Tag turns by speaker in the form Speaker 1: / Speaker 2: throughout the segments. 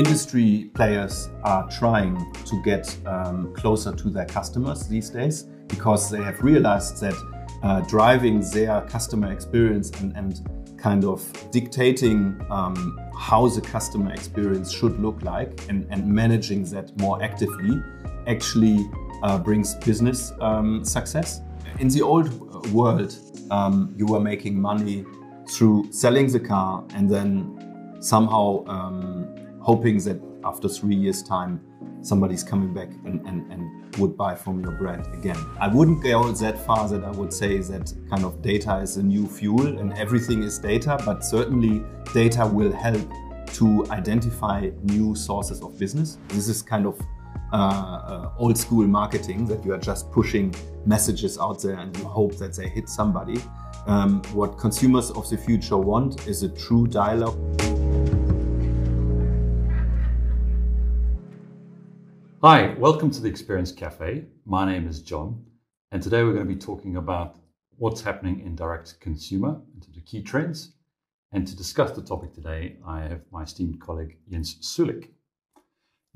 Speaker 1: industry players are trying to get um, closer to their customers these days because they have realized that uh, driving their customer experience and, and kind of dictating um, how the customer experience should look like and, and managing that more actively actually uh, brings business um, success. In the old world, um, you were making money through selling the car and then somehow um, hoping that after three years' time, somebody's coming back and, and, and would buy from your brand again. I wouldn't go that far that I would say that kind of data is a new fuel and everything is data, but certainly data will help to identify new sources of business. This is kind of uh, uh, old school marketing that you are just pushing messages out there and you hope that they hit somebody. Um, what consumers of the future want is a true dialogue.
Speaker 2: Hi, welcome to the Experience Cafe. My name is John, and today we're going to be talking about what's happening in direct consumer and the key trends. And to discuss the topic today, I have my esteemed colleague Jens Sulek.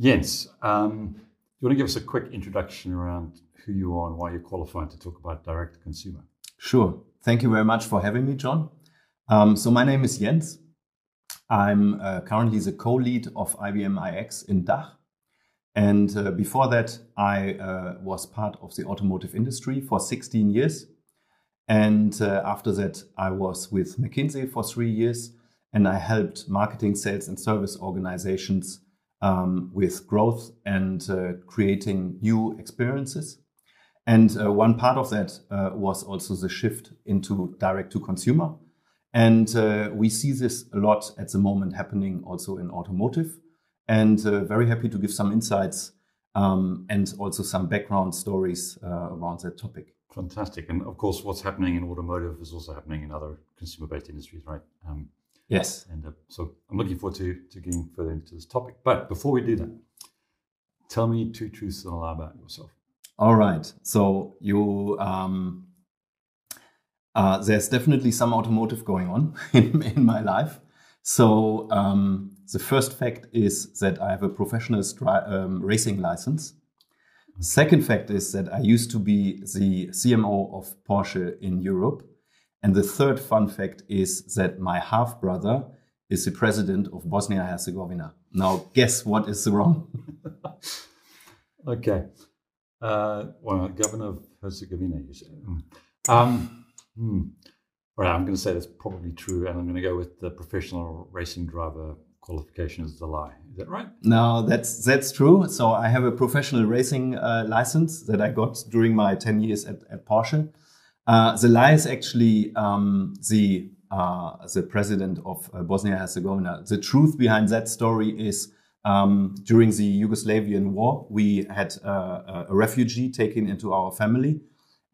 Speaker 2: Jens, um, you want to give us a quick introduction around who you are and why you're qualified to talk about direct consumer?
Speaker 1: Sure. Thank you very much for having me, John. Um, so my name is Jens. I'm uh, currently the co-lead of IBM iX in DACH and uh, before that, I uh, was part of the automotive industry for 16 years. And uh, after that, I was with McKinsey for three years. And I helped marketing, sales, and service organizations um, with growth and uh, creating new experiences. And uh, one part of that uh, was also the shift into direct to consumer. And we see this a lot at the moment happening also in automotive and uh, very happy to give some insights um, and also some background stories uh, around that topic.
Speaker 2: Fantastic. And of course, what's happening in automotive is also happening in other consumer based industries, right? Um,
Speaker 1: yes.
Speaker 2: And uh, so I'm looking forward to, to getting further into this topic. But before we do that, tell me two truths and a lie about yourself.
Speaker 1: All right. So you. Um, uh, there's definitely some automotive going on in, in my life. So um, the first fact is that I have a professional um, racing license. The second fact is that I used to be the CMO of Porsche in Europe. And the third fun fact is that my half brother is the president of Bosnia Herzegovina. Now, guess what is wrong?
Speaker 2: okay. Uh, well, governor of Herzegovina, you say. Um, hmm. All right, I'm going to say that's probably true, and I'm going to go with the professional racing driver qualification is the lie. Is that right?
Speaker 1: No, that's that's true. So I have a professional racing uh, license that I got during my 10 years at, at Porsche. Uh, the lie is actually um, the uh, the president of uh, Bosnia Herzegovina. The truth behind that story is um, during the Yugoslavian war, we had uh, a refugee taken into our family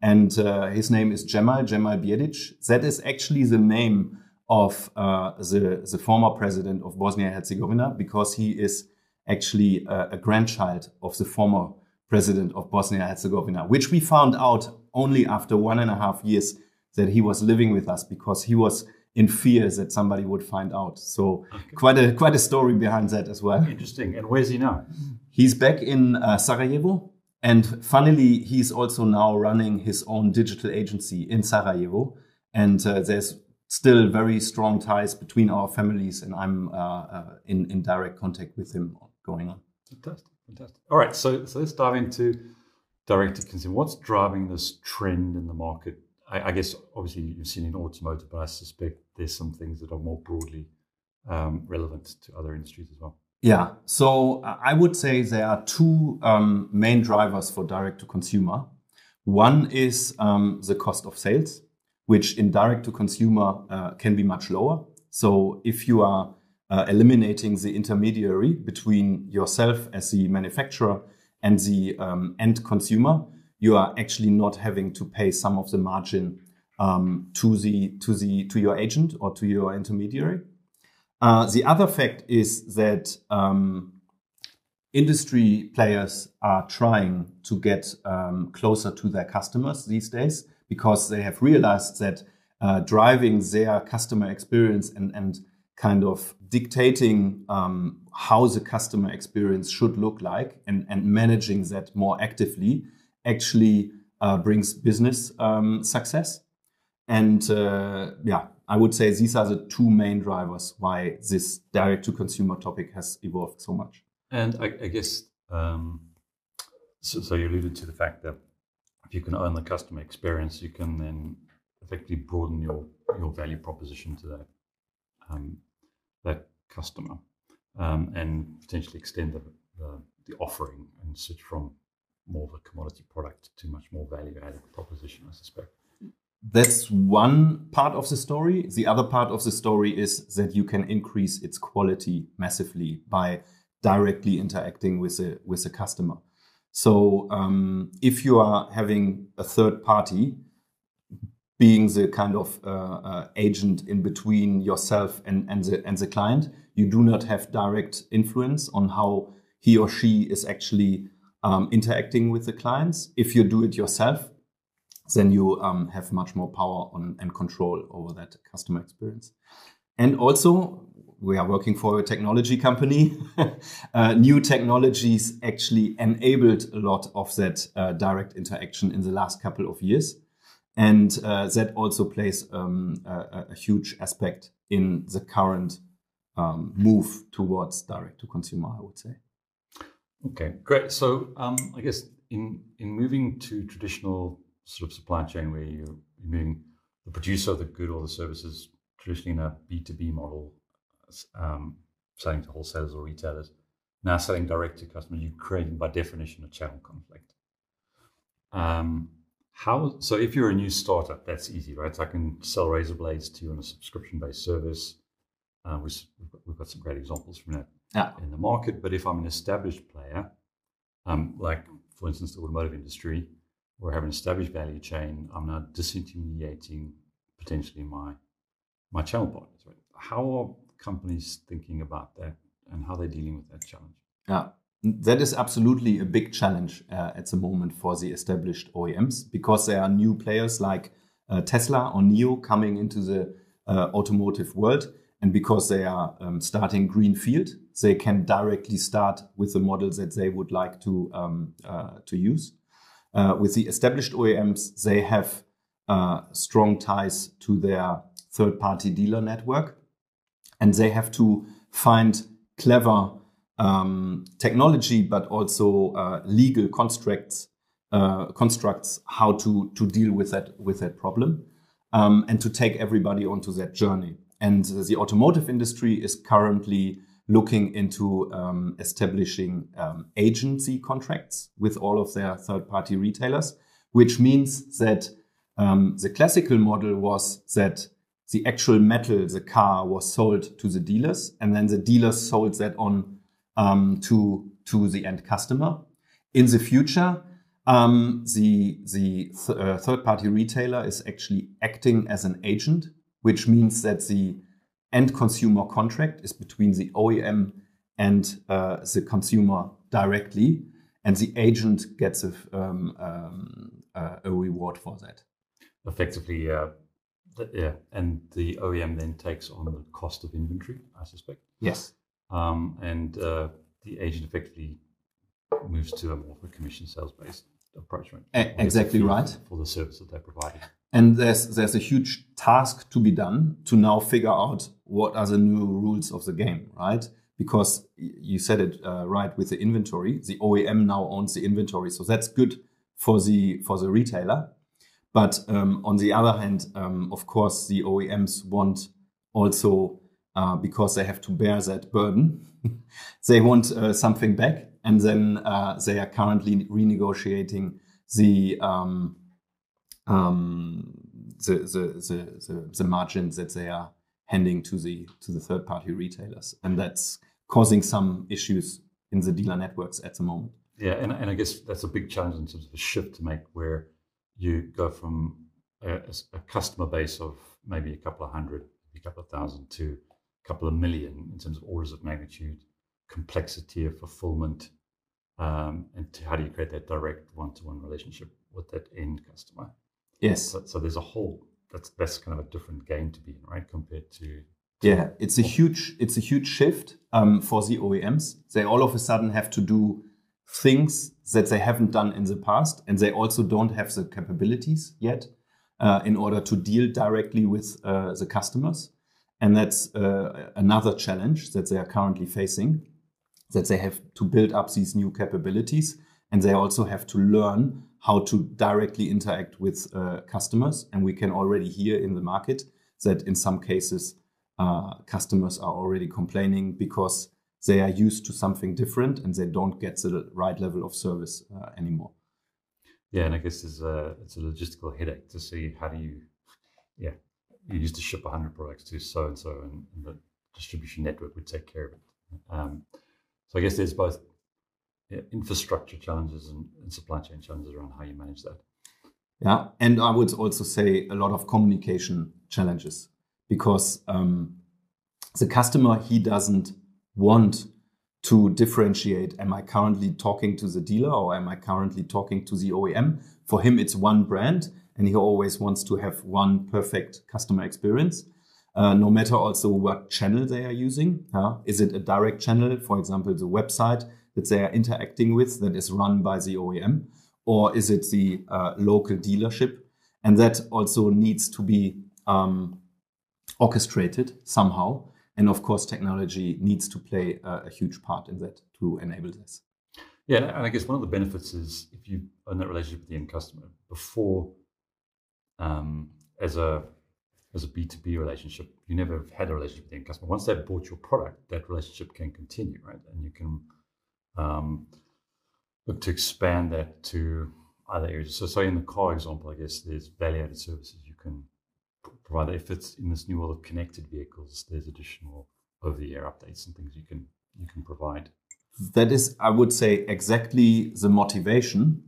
Speaker 1: and uh, his name is Cemal, Cemal Bjedic. That is actually the name of uh, the, the former president of Bosnia-Herzegovina because he is actually a, a, grandchild of the former president of Bosnia-Herzegovina, which we found out only after one and a half years that he was living with us because he was in fear that somebody would find out. So okay. quite a quite a story behind that as well.
Speaker 2: Interesting. And where's he now?
Speaker 1: He's back in uh, Sarajevo and funnily, he's also now running his own digital agency in Sarajevo. And uh, there's still very strong ties between our families, and I'm uh, uh, in, in direct contact with him going on.
Speaker 2: Fantastic, fantastic. All right, so, so let's dive into direct to consumer. What's driving this trend in the market? I, I, guess obviously you've seen in automotive, but I suspect there's some things that are more broadly um, relevant to other industries as well.
Speaker 1: Yeah. So uh, I would say there are two um, main drivers for direct to consumer. One is um, the cost of sales, which in direct to consumer uh, can be much lower. So if you are uh, eliminating the intermediary between yourself as the manufacturer and the um, end consumer, you are actually not having to pay some of the margin um, to the to the to your agent or to your intermediary. Uh, the other fact is that um, industry players are trying to get um, closer to their customers these days because they have realized that uh, driving their customer experience and, and kind of dictating um, how the customer experience should look like and, and managing that more actively actually uh, brings business um, success. And uh, yeah, I would say these are the two main drivers why this direct to consumer topic has evolved so much.
Speaker 2: And I, I guess um, so, so you alluded to the fact that if you can own the customer experience, you can then effectively broaden your your value proposition to that um, that customer um, and potentially extend the, the, the, offering and switch from more of a commodity product to much more value added proposition, I suspect.
Speaker 1: That's one part of the story. The other part of the story is that you can increase its quality massively by directly interacting with the with the customer. So um, if you are having a third party being the kind of uh, uh, agent in between yourself and, and, the, and the client. You do not have direct influence on how he or she is actually um, interacting with the clients. If you do it yourself, then you um, have much more power on and control over that customer experience. And also, we are working for a technology company. uh, new technologies actually enabled a lot of that uh, direct interaction in the last couple of years. And uh, that also plays um, a, a, huge aspect in the current um, move towards direct to consumer, I would say.
Speaker 2: Okay, great. So um, I guess in in moving to traditional sort of supply chain where you're moving the producer of the good or the services traditionally in a B2B model, um, selling to wholesalers or retailers, now selling direct to customers, you're creating by definition a channel conflict. Um, how so? If you're a new startup, that's easy, right? So I can sell razor blades to you on a subscription-based service. Uh, we've, got, we've, got, some great examples from that yeah. in the market. But if I'm an established player, um, like for instance the automotive industry, or have an established value chain, I'm now disintermediating potentially my my channel partners. Right? How are companies thinking about that, and how they're dealing with that challenge?
Speaker 1: Yeah. That is absolutely a big challenge uh, at the moment for the established OEMs because there are new players like uh, Tesla or NIO coming into the uh, automotive world. And because they are um, starting greenfield, they can directly start with the models that they would like to, um, uh, to use. Uh, with the established OEMs, they have uh, strong ties to their third party dealer network and they have to find clever um, technology, but also uh, legal constructs uh, constructs how to to deal with that with that problem, um, and to take everybody onto that journey. And the automotive industry is currently looking into um, establishing um, agency contracts with all of their third party retailers, which means that um, the classical model was that the actual metal, the car, was sold to the dealers, and then the dealers sold that on um, to to the end customer. In the future, um, the the th uh, third party retailer is actually acting as an agent, which means that the end consumer contract is between the OEM and uh, the consumer directly, and the agent gets a, um, um, uh, a reward for that.
Speaker 2: Effectively, uh, yeah, and the OEM then takes on the cost of inventory, I suspect.
Speaker 1: Yes.
Speaker 2: Um, and uh, the agent effectively moves to a more of a commission sales based approach, right?
Speaker 1: A- exactly right.
Speaker 2: For the service that they provided.
Speaker 1: And there's there's a huge task to be done to now figure out what are the new rules of the game, right? Because you said it uh, right with the inventory. The OEM now owns the inventory, so that's good for the for the retailer. But um, on the other hand, um, of course, the OEMs want also uh, because they have to bear that burden. they want uh, something back, and then uh, they are currently renegotiating the, um, um, the, the, the, the, that they are handing to the to the third party retailers, and that's causing some issues in the dealer networks at the moment.
Speaker 2: Yeah, and, and I guess that's a big challenge in terms of a shift to make where you go from a, a customer base of maybe a couple of hundred, a couple of thousand to a couple of million in terms of orders of magnitude, complexity of fulfillment, um, and how do you create that direct one-to-one relationship with that end customer?
Speaker 1: Yes.
Speaker 2: So, so, there's a whole that's that's kind of a different game to be in, right, compared to
Speaker 1: Yeah, it's a huge it's a huge shift um, for the OEMs. They all of a sudden have to do things that they haven't done in the past, and they also don't have the capabilities yet uh, in order to deal directly with uh, the customers. And that's uh, another challenge that they are currently facing. That they have to build up these new capabilities, and they also have to learn how to directly interact with uh, customers. And we can already hear in the market that in some cases uh, customers are already complaining because they are used to something different and they don't get the right level of service uh, anymore.
Speaker 2: Yeah, and I guess it's a it's a logistical headache to see how do you, yeah, you used to ship 100 products to so and so, and the distribution network would take care of it. Um, so I guess there's both yeah, infrastructure challenges and, and supply chain challenges around how you manage that.
Speaker 1: Yeah, and I would also say a lot of communication challenges because um, the customer he doesn't want to differentiate am I currently talking to the dealer or am I currently talking to the OEM? For him, it's one brand and he always wants to have one perfect customer experience. Uh, no matter also what channel they are using. Is it a direct channel, for example, the website that they are interacting with that is run by the OEM, or is it the uh, local dealership? And that also needs to be um, orchestrated somehow. And of course, technology needs to play a, a, huge part in that to enable this.
Speaker 2: Yeah, and I guess one of the benefits is if you own that relationship with the end customer before, um, as a as a B two B relationship, you never had a relationship with the end customer. Once they've bought your product, that relationship can continue, right? And you can um, look to expand that to other areas. So, say in the car example, I guess there's value added services you can provide. If it's in this new world of connected vehicles, there's additional over the air updates and things you can you can provide.
Speaker 1: That is, I would say, exactly the motivation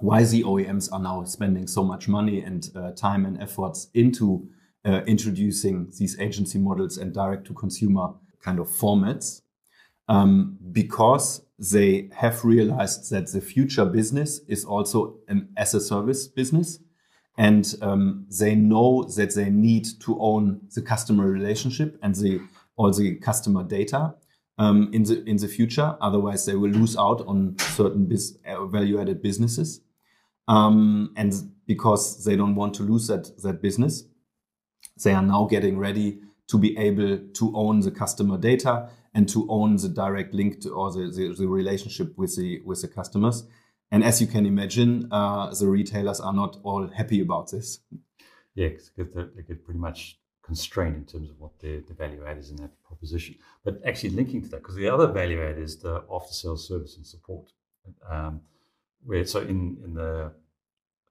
Speaker 1: why the OEMs are now spending so much money and uh, time and efforts into uh, introducing these agency models and direct to consumer kind of formats um, because they have realized that the future business is also an as a service business. And um, they know that they need to own the customer relationship and the all the customer data um, in the in the future. Otherwise, they will lose out on certain bis- uh, value-added businesses. Um, and because they don't want to lose that that business, they are now getting ready to be able to own the customer data and to own the direct link to, or the, the, the relationship with the with the customers. And as you can imagine, uh, the retailers are not all happy about this.
Speaker 2: Yeah, because they get pretty much constrained in terms of what the, the value add is in that proposition. But actually linking to that, because the other value add is the after sales service and support. Um, where so in in the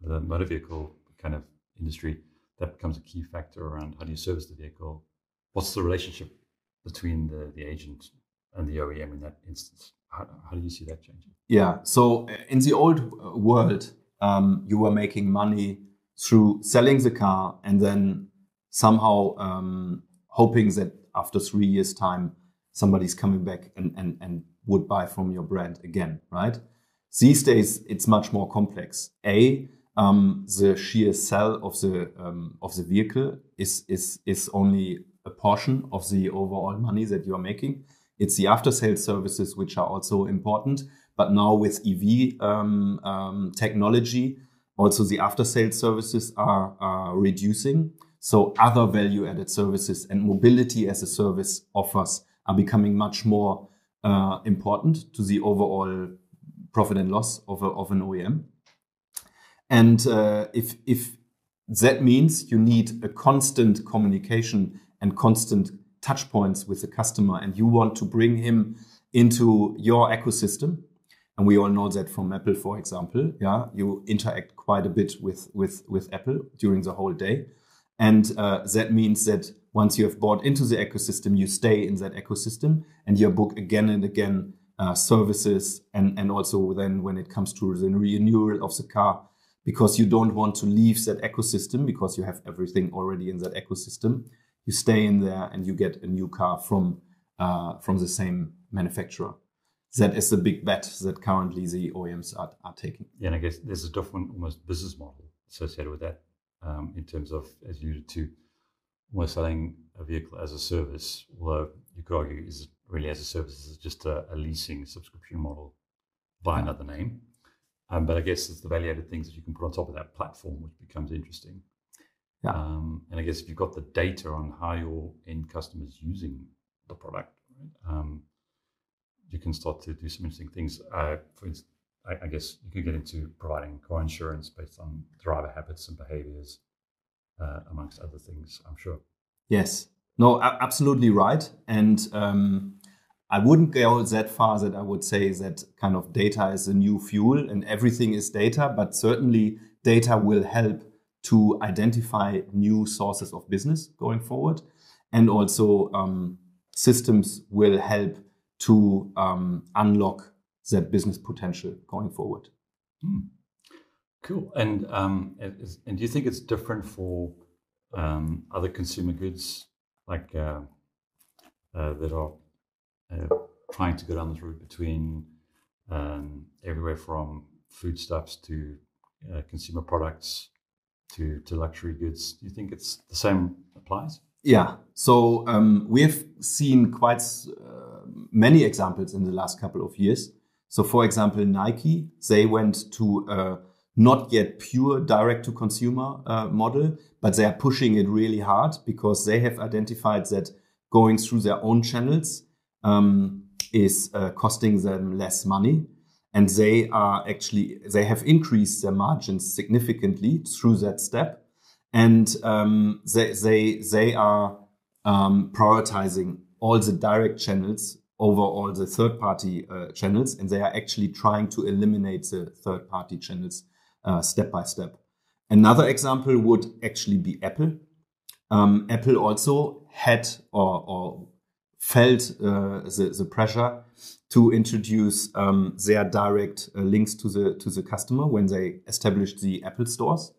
Speaker 2: the motor vehicle kind of industry, that becomes a key factor around how do you service the vehicle, what's the relationship between the, the agent and the OEM in that instance? How, how do you see that changing?
Speaker 1: Yeah. So uh, in the old uh, world, um, you were making money through selling the car and then somehow um, hoping that after three years' time, somebody's coming back and, and, and would buy from your brand again, right? These days, it's much more complex. A, um, the sheer sell of the um, of the vehicle is is is only a portion of the overall money that you are making. It's the after sales services which are also important. But now with EV um, um, technology, also the after sales services are, are reducing. So other value added services and mobility as a service offers are becoming much more uh, important to the overall profit and loss of, a, of an OEM. And uh, if, if that means you need a constant communication and constant touch points with the customer and you want to bring him into your ecosystem and we all know that from apple for example yeah you interact quite a bit with with with apple during the whole day. And uh, that means that once you have bought into the ecosystem you stay in that ecosystem and you book again and again uh, services and and also then when it comes to the renewal of the car because you don't want to leave that ecosystem because you have everything already in that ecosystem you stay in there and you get a new car from uh, from the same manufacturer. That is the big bet that currently the OEMs are, are taking.
Speaker 2: Yeah, and I guess there's a different almost business model associated with that um, in terms of, as you alluded to, we're selling a vehicle as a service, although you could argue is really as a service is just a, a, leasing subscription model by another name. Um, but I guess it's the value added things that you can put on top of that platform, which becomes interesting.
Speaker 1: Yeah.
Speaker 2: Um, and I guess if you've got the data on how your end customers using the product, right, um, you can start to do some interesting things. Uh, for instance, I, I, guess you could get into providing car insurance based on driver habits and behaviors, uh, amongst other things. I'm sure.
Speaker 1: Yes. No, absolutely right. And um, I wouldn't go that far that I would say that kind of data is a new fuel and everything is data, but certainly data will help to identify new sources of business going forward. And also um, systems will help to um, unlock that business potential going forward.
Speaker 2: Hmm. Cool. And um, and do you think it's different for um, other consumer goods like uh, uh, that are uh, trying to go down this route between um, everywhere from foodstuffs to uh, consumer products to to luxury goods? Do you think it's the same applies?
Speaker 1: Yeah. So um, we have seen quite uh, many examples in the last couple of years. So, for example, Nike they went to a not yet pure direct to consumer uh, model, but they are pushing it really hard because they have identified that going through their own channels um, is uh, costing them less money and they are actually they have increased their margins significantly through that step. And um, they they they are um, prioritizing all the direct channels over all the third party uh, channels. And they are actually trying to eliminate the third party channels uh, step by step. Another example would actually be apple. Um, apple also had or, or felt uh, the, the pressure to introduce um, their direct uh, links to the to the customer when they established the Apple stores.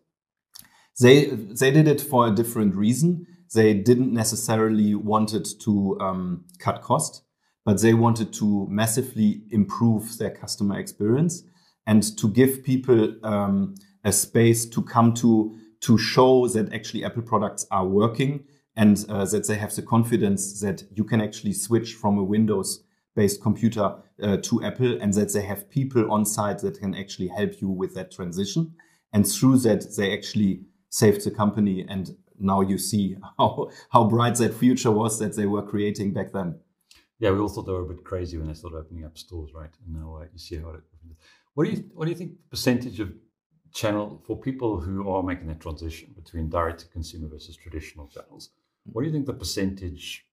Speaker 1: They they did it for a different reason. They didn't necessarily wanted to um, cut cost, but they wanted to massively improve their customer experience and to give people um, a space to come to to show that actually Apple products are working and uh, that they have the confidence that you can actually switch from a Windows based computer uh, to Apple and that they have people on site that can actually help you with that transition. And through that, they actually saved the company. And now you see how, how bright that future was that they were creating back then.
Speaker 2: Yeah, we all thought they were a bit crazy when they started opening up stores, right? And now uh, you see how it. What do you What do you think the percentage of channel for people who are making that transition between direct to consumer versus traditional channels? What do you think the percentage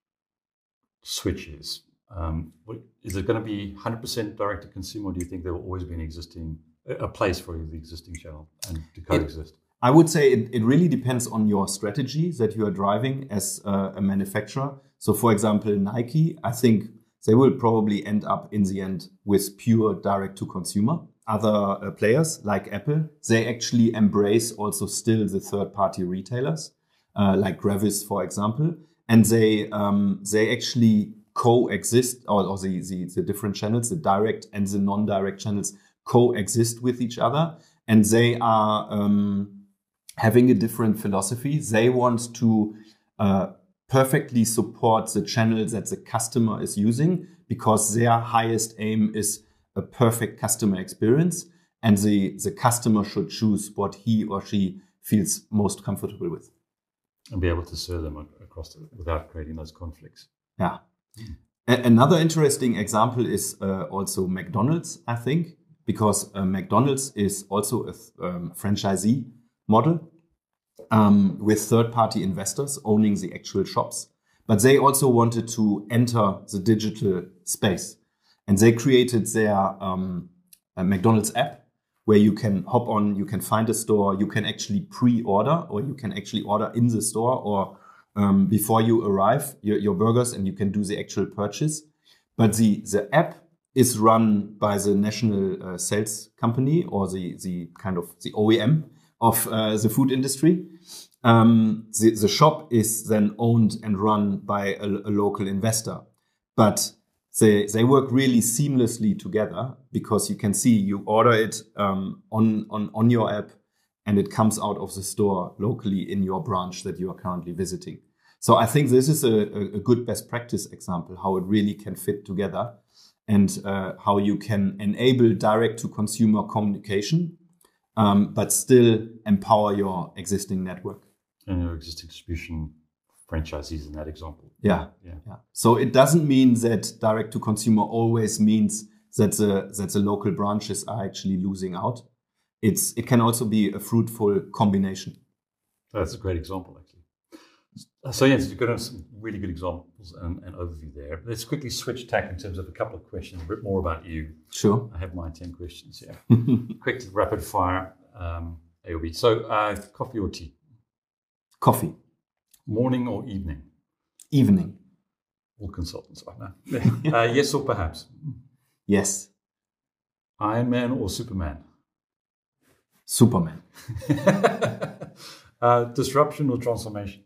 Speaker 2: switch is? Um, what, is it going to be 100% direct to consumer, or do you think there will always be an existing a place for the existing channel and to coexist? It,
Speaker 1: I would say it, it really depends on your strategy that you are driving as a, a manufacturer. So, for example, Nike, I think they will probably end up in the end with pure direct to consumer. Other uh, players like Apple, they actually embrace also still the third party retailers, uh, like Gravis, for example, and they um, they actually coexist, or, or the, the, the different channels, the direct and the non-direct channels coexist with each other. And they are um, having a different philosophy. They want to uh, perfectly support the channel that the customer is using because their highest aim is a perfect customer experience. And the, the customer should choose what he or she feels most comfortable with.
Speaker 2: And be able to serve them across the, without creating those conflicts.
Speaker 1: Yeah. Another interesting example is uh, also McDonald's, I think, because uh, McDonald's is also a um, franchisee model um, with third party investors owning the actual shops. But they also wanted to enter the digital space. And they created their um, McDonald's app where you can hop on, you can find a store, you can actually pre order, or you can actually order in the store or um, before you arrive your, your burgers and you can do the actual purchase. But the, the app is run by the national uh, sales company or the, the kind of the OEM of uh, the food industry. Um, the, the shop is then owned and run by a, a local investor. But they, they work really seamlessly together because you can see you order it um, on, on, on your app and it comes out of the store locally in your branch that you are currently visiting. So I think this is a, a good best practice example how it really can fit together and uh, how you can enable direct to consumer communication, um, but still empower your existing network
Speaker 2: and your existing distribution franchisees in that example.
Speaker 1: Yeah. yeah. yeah. So it doesn't mean that direct to consumer always means that the that the local branches are actually losing out. It's it can also be a fruitful combination.
Speaker 2: That's a great example, actually. So yes, you've got some really good examples and, and overview there. Let's quickly switch tack in terms of a couple of questions, a bit more about you.
Speaker 1: Sure.
Speaker 2: I have my ten questions here. Quick, rapid fire. Um, AOB. So, uh, coffee or tea?
Speaker 1: Coffee.
Speaker 2: Morning or evening?
Speaker 1: Evening.
Speaker 2: All consultants right now. uh, yes or perhaps?
Speaker 1: Yes.
Speaker 2: Iron Man or Superman?
Speaker 1: Superman.
Speaker 2: uh, disruption or transformation?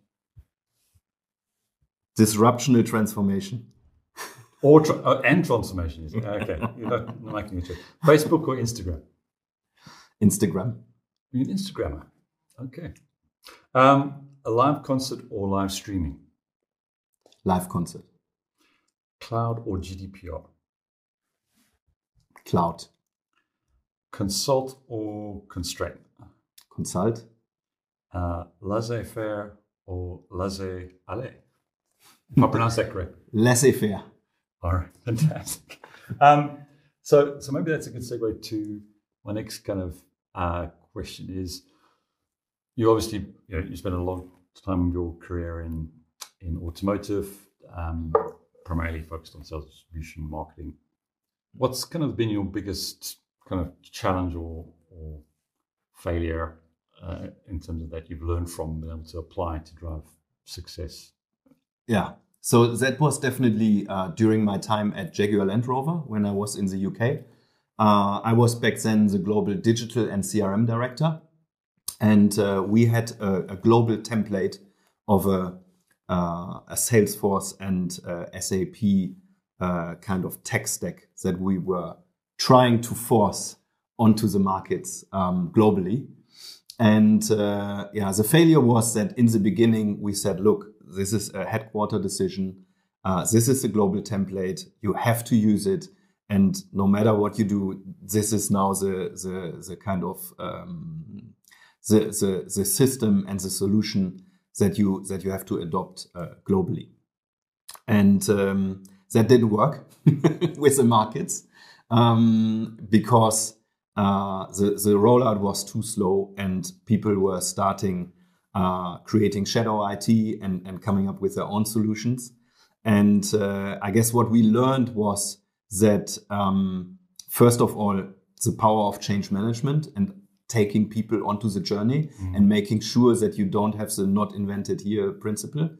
Speaker 1: Disruptional transformation.
Speaker 2: Or tra- uh, and transformation. Okay, you're not, not making a choice. Facebook or Instagram?
Speaker 1: Instagram.
Speaker 2: You're an Instagrammer. Okay. Um, a live concert or live streaming?
Speaker 1: Live concert.
Speaker 2: Cloud or GDPR?
Speaker 1: Cloud.
Speaker 2: Consult or constraint?
Speaker 1: Consult.
Speaker 2: Uh, laissez faire or laissez aller? If I pronounce that correct.
Speaker 1: Laissez faire.
Speaker 2: All right, fantastic. Um, so, so maybe that's a good segue to my next kind of uh, question is you obviously you, know, you spent a long time of your career in in automotive, um, primarily focused on sales distribution marketing. What's kind of been your biggest kind of challenge or, or failure uh, in terms of that you've learned from being able to apply to drive success?
Speaker 1: Yeah. So that was definitely uh, during my time at Jaguar Land Rover when I was in the UK. Uh, I was back then the global digital and CRM director. And uh, we had a, a, global template of a, uh, a Salesforce and uh, SAP uh, kind of tech stack that we were trying to force onto the markets um, globally. And uh, yeah, the failure was that in the beginning we said, look, this is a headquarter decision. Uh, this is a global template. You have to use it. And no matter what you do, this is now the, the, the kind of um, the, the, the system and the solution that you that you have to adopt uh, globally. And um, that didn't work with the markets um, because uh, the, the rollout was too slow and people were starting uh, creating shadow IT and, and coming up with their own solutions. And uh, I guess what we learned was that, um, first of all, the power of change management and taking people onto the journey mm. and making sure that you don't have the not invented here principle.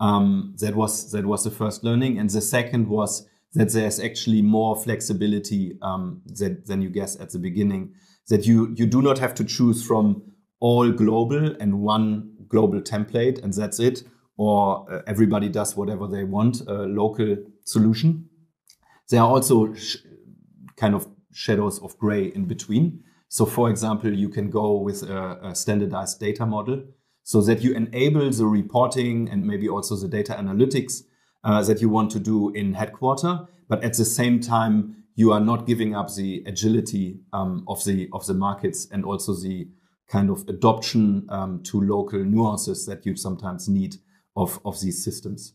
Speaker 1: Um, that was that was the first learning, and the second was that there's actually more flexibility um, that, than you guess at the beginning. That you you do not have to choose from all global and one global template, and that's it, or uh, everybody does whatever they want, a local solution. There are also kind of shadows of gray in between. So, for example, you can go with a, a, standardized data model so that you enable the reporting and maybe also the data analytics uh, that you want to do in headquarter, but at the same time, you are not giving up the agility um, of the of the markets and also the kind of adoption um, to local nuances that you sometimes need of of these systems.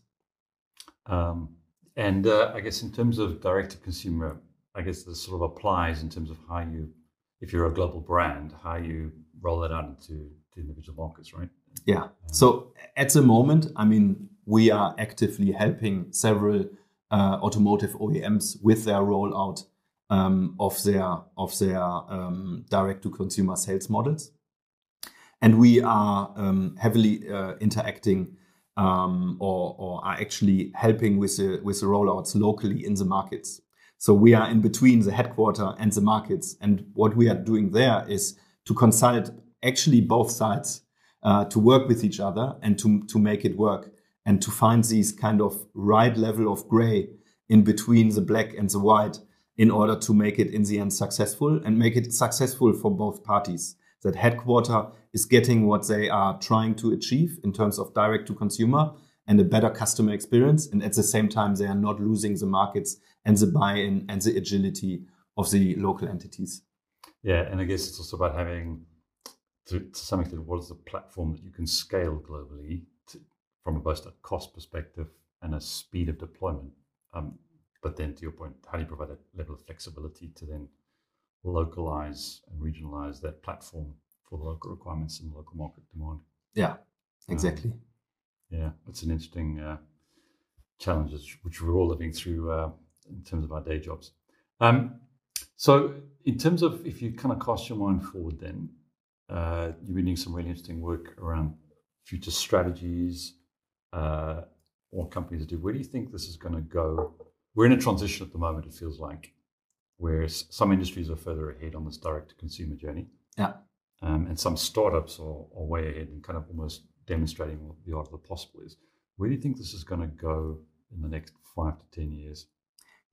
Speaker 2: Um, and uh, I guess in terms of direct to consumer, I guess this sort of applies in terms of how you if you're a global brand, how you roll it out into the individual markets, right?
Speaker 1: Yeah. So at the moment, I mean, we are actively helping several uh, automotive OEMs with their rollout um, of their of their um, direct to consumer sales models, and we are um, heavily uh, interacting um, or, or are actually helping with the with the rollouts locally in the markets. So we are in between the headquarter and the markets. And what we are doing there is to consult actually both sides, uh, to work with each other and to, to make it work and to find these kind of right level of gray in between the black and the white in order to make it in the end successful and make it successful for both parties. That headquarter is getting what they are trying to achieve in terms of direct to consumer and a better customer experience. And at the same time, they are not losing the markets and the buy-in and the agility of the local entities.
Speaker 2: Yeah, and I guess it's also about having, to, to some extent, what is the platform that you can scale globally to, from both a cost perspective and a speed of deployment. Um, but then, to your point, how do you provide a level of flexibility to then localize and regionalize that platform for the local requirements and local market demand?
Speaker 1: Yeah, exactly. Um,
Speaker 2: yeah, it's an interesting uh, challenge which we're all living through uh, in terms of our day jobs. Um, so, in terms of if you kind of cast your mind forward, then uh, you've been doing some really interesting work around future strategies, uh, what companies do. Where do you think this is going to go? We're in a transition at the moment. It feels like where some industries are further ahead on this direct to consumer journey.
Speaker 1: Yeah.
Speaker 2: Um, and some startups are, are way ahead and kind of almost demonstrating what the art of the possible is. Where do you think this is going to go in the next five to 10 years?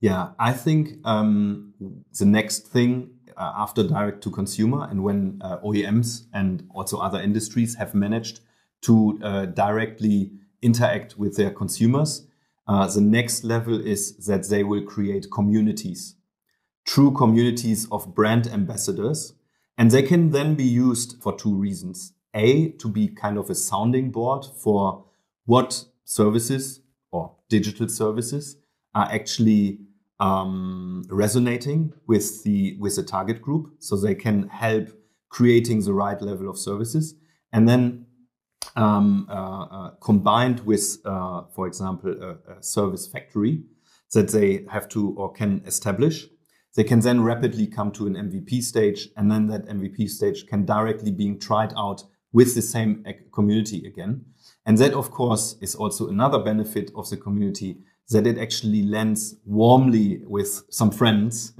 Speaker 1: Yeah, I think um, the next thing uh, after direct to consumer and when uh, OEMs and also other industries have managed to uh, directly interact with their consumers, uh, the next level is that they will create communities, true communities of brand ambassadors. And they can then be used for two reasons. A, to be kind of a sounding board for what services or digital services are actually um, resonating with the with the target group, so they can help creating the right level of services, and then um, uh, uh, combined with, uh, for example, a, a, service factory that they have to or can establish, they can then rapidly come to an MVP stage, and then that MVP stage can directly being tried out with the same community again. And that, of course, is also another benefit of the community that it actually lends warmly with some friends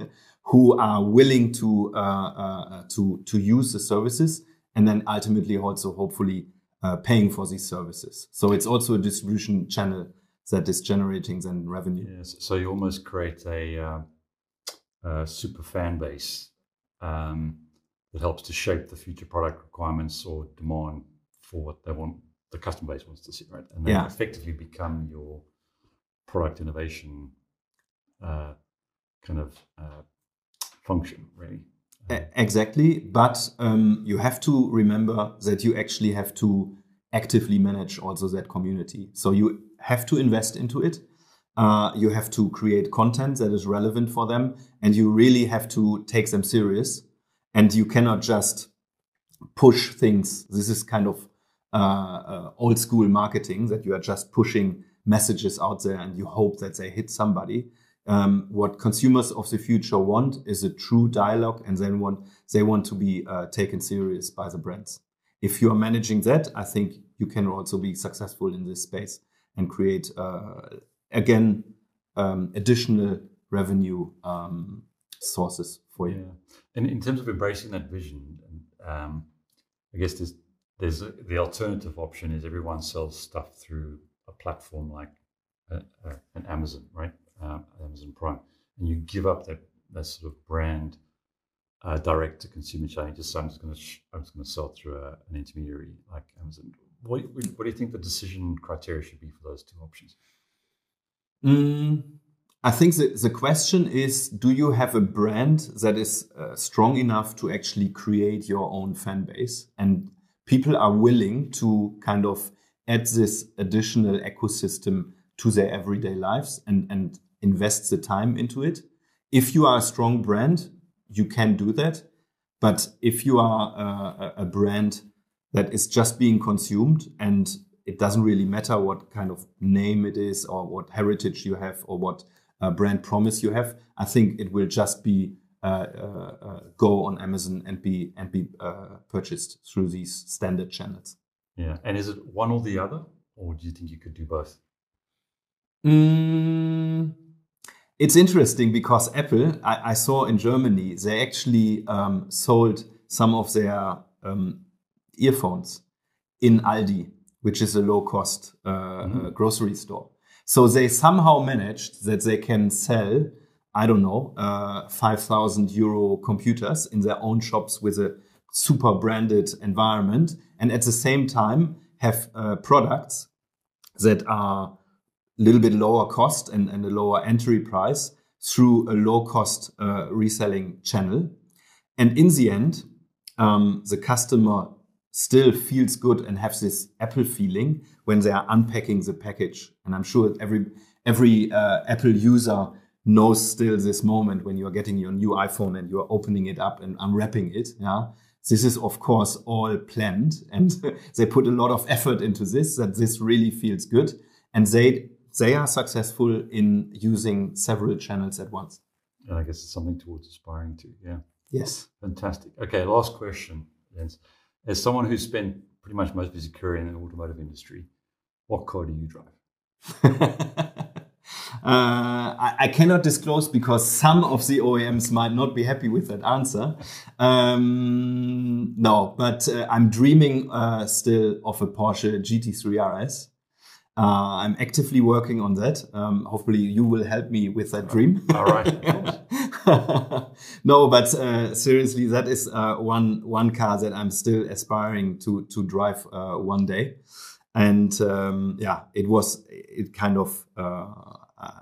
Speaker 1: who are willing to uh, uh, to to use the services, and then ultimately also hopefully uh, paying for these services. So it's also a distribution channel that is generating then revenue.
Speaker 2: Yes. So you almost create a, uh, a super fan base um, that helps to shape the future product requirements or demand for what they want, the customer base wants to see, right? And then yeah. effectively become your product innovation uh, kind of uh, function, really.
Speaker 1: Exactly, but um, you have to remember that you actually have to actively manage also that community. So you have to invest into it. Uh, you have to create content that is relevant for them, and you really have to take them serious. And you cannot just push things. This is kind of uh, uh, old school marketing that you are just pushing messages out there and you hope that they hit somebody. Um, what consumers of the future want is a true dialogue, and then want they want to be uh, taken serious by the brands. If you are managing that, I think you can also be successful in this space and create uh, again um, additional revenue um, sources for you.
Speaker 2: Yeah. And in terms of embracing that vision, um, I guess there's there's a, the alternative option is everyone sells stuff through platform like uh, uh, an Amazon, right? um, Amazon Prime, and you give up that that sort of brand uh, direct to consumer channel, just I'm just going to sh- I'm just going to sell through a, an intermediary like Amazon. What, what do you think the decision criteria should be for those two options?
Speaker 1: Mm, I think the, the question is do you have a brand that is uh, strong enough to actually create your own fan base? And people are willing to kind of add this additional ecosystem to their everyday lives and, and invest the time into it. If you are a strong brand, you can do that. But if you are a, a brand that is just being consumed and it doesn't really matter what kind of name it is or what heritage you have or what uh, brand promise you have, I think it will just be uh, uh, uh go on Amazon and be and be uh, purchased through these standard channels.
Speaker 2: Yeah, and is it one or the other, or do you think you could do both?
Speaker 1: Mm, it's interesting because Apple, I, I, saw in Germany, they actually um, sold some of their um, earphones in Aldi, which is a low cost uh, mm-hmm. uh, grocery store. So they somehow managed that they can sell, I don't know, uh, 5,000 euro computers in their own shops with a super branded environment and at the same time have uh, products that are a little bit lower cost and, and a lower entry price through a low cost uh, reselling channel. And in the end, um, the customer still feels good and has this Apple feeling when they are unpacking the package. And I'm sure every every uh, Apple user knows still this moment when you're getting your new iPhone and you're opening it up and unwrapping it. Yeah. This is of course all planned and they put a lot of effort into this that this really feels good and they they are successful in using several channels at once.
Speaker 2: And I guess it's something towards aspiring to. Yeah.
Speaker 1: Yes.
Speaker 2: Fantastic. Okay, last question, Jens. As someone who spent pretty much most of his career in the automotive industry, what car do you drive?
Speaker 1: Uh, I, I, cannot disclose because some of the OEMs might not be happy with that answer. Um, no, but uh, I'm dreaming uh, still of a Porsche GT3 RS. Uh, I'm actively working on that. Um, hopefully, you will help me with that dream.
Speaker 2: All right.
Speaker 1: no, but uh, seriously, that is uh, one one car that I'm still aspiring to to drive one day. And um, yeah, it was it kind of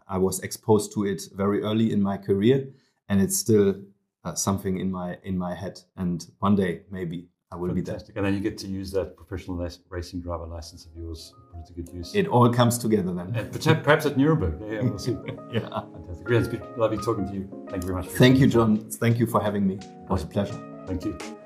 Speaker 1: I was exposed to it very early in my career, and it's still uh, something in my in my head. And one day, maybe I will
Speaker 2: Fantastic.
Speaker 1: be there.
Speaker 2: And then you get to use that professional racing driver license of yours. Put it to good use.
Speaker 1: It all comes together then.
Speaker 2: And perhaps at Nuremberg. Yeah, we'll see.
Speaker 1: yeah.
Speaker 2: Fantastic. It's been lovely talking to you. Thank you very much.
Speaker 1: Thank you, John. Thank you for having me. It was a pleasure.
Speaker 2: Thank you.